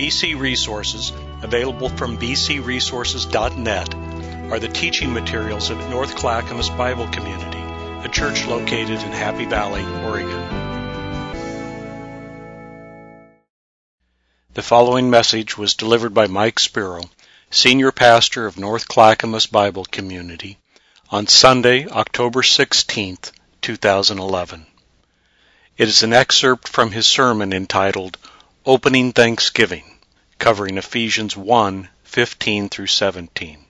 BC Resources, available from bcresources.net, are the teaching materials of North Clackamas Bible Community, a church located in Happy Valley, Oregon. The following message was delivered by Mike Sperou, Senior Pastor of North Clackamas Bible Community, on Sunday, October 16, 2011. It is an excerpt from his sermon entitled Opening Thanksgiving, covering Ephesians 1 15 through 17.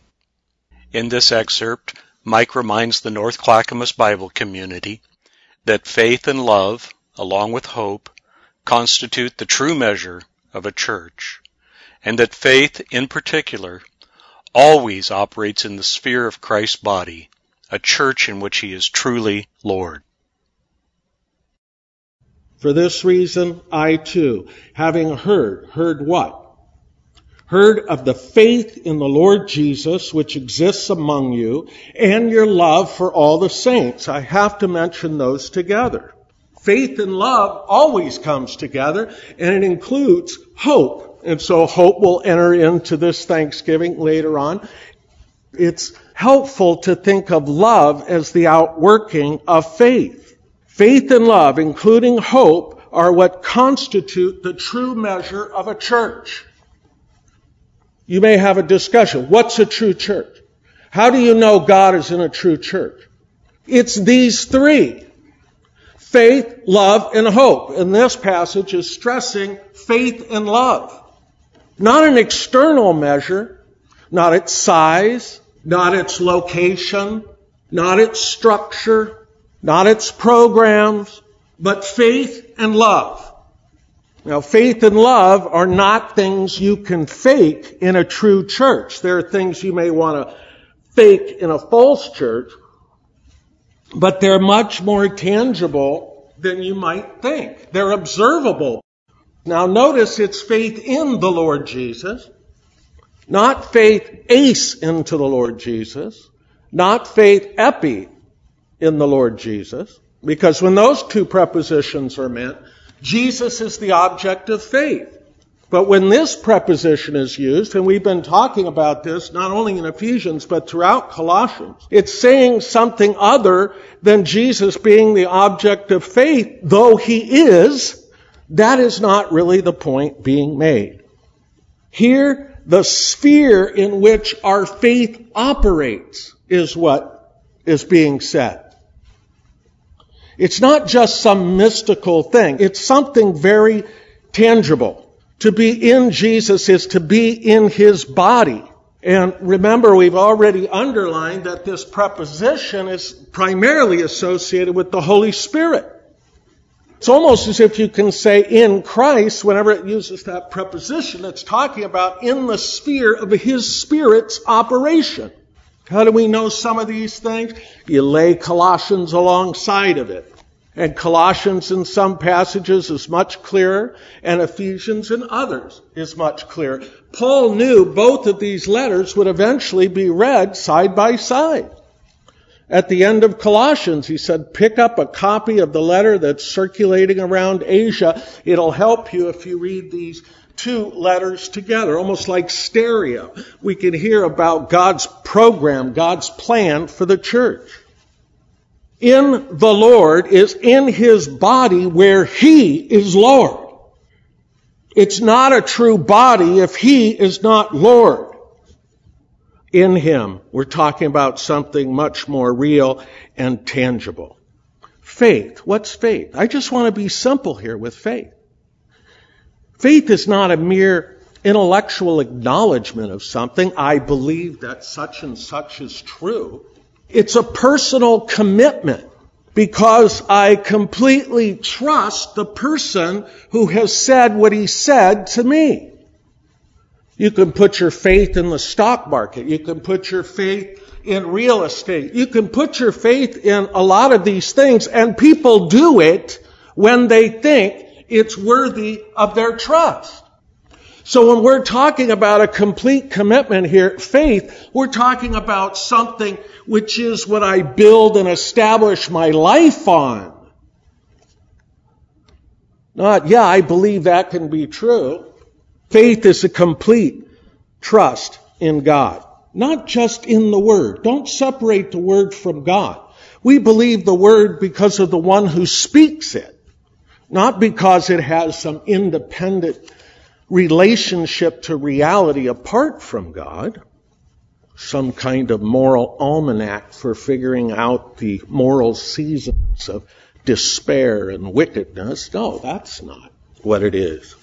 In this excerpt, Mike reminds the North Clackamas Bible community that faith and love, along with hope, constitute the true measure of a church, and that faith, in particular, always operates in the sphere of Christ's body, a church in which he is truly Lord. For this reason, I too, having heard, heard what? Heard of the faith in the Lord Jesus which exists among you and your love for all the saints. I have to mention those together. Faith and love always comes together and it includes hope. And so hope will enter into this Thanksgiving later on. It's helpful to think of love as the outworking of faith. Faith and love, including hope, are what constitute the true measure of a church. You may have a discussion. What's a true church? How do you know God is in a true church? It's these three. Faith, love, and hope. And this passage is stressing faith and love. Not an external measure, not its size, not its location, not its structure, not its programs, but faith and love. Now, faith and love are not things you can fake in a true church. There are things you may want to fake in a false church, but they're much more tangible than you might think. They're observable. Now, notice it's faith in the Lord Jesus, not faith eis into the Lord Jesus, not faith epi in the Lord Jesus, because when those two prepositions are meant, Jesus is the object of faith. But when this preposition is used, and we've been talking about this not only in Ephesians, but throughout Colossians, it's saying something other than Jesus being the object of faith, though he is. That is not really the point being made. Here, the sphere in which our faith operates is what is being said. It's not just some mystical thing. It's something very tangible. To be in Jesus is to be in His body. And remember, we've already underlined that this preposition is primarily associated with the Holy Spirit. It's almost as if you can say in Christ, whenever it uses that preposition, it's talking about in the sphere of His Spirit's operation. How do we know some of these things? You lay Colossians alongside of it. And Colossians in some passages is much clearer, and Ephesians in others is much clearer. Paul knew both of these letters would eventually be read side by side. At the end of Colossians, he said, pick up a copy of the letter that's circulating around Asia. It'll help you if you read these two letters together, almost like stereo. We can hear about God's program, God's plan for the church in the Lord is in his body where he is Lord. It's not a true body if he is not Lord. In him, we're talking about something much more real and tangible. Faith. What's faith? I just want to be simple here with faith. Faith is not a mere intellectual acknowledgement of something. I believe that such and such is true. It's a personal commitment because I completely trust the person who has said what he said to me. You can put your faith in the stock market. You can put your faith in real estate. You can put your faith in a lot of these things and people do it when they think it's worthy of their trust. So when we're talking about a complete commitment here, faith, we're talking about something which is what I build and establish my life on. Not, yeah, I believe that can be true. Faith is a complete trust in God, not just in the Word. Don't separate the Word from God. We believe the Word because of the one who speaks it, not because it has some independent relationship to reality apart from God, some kind of moral almanac for figuring out the moral seasons of despair and wickedness. No, that's not what it is.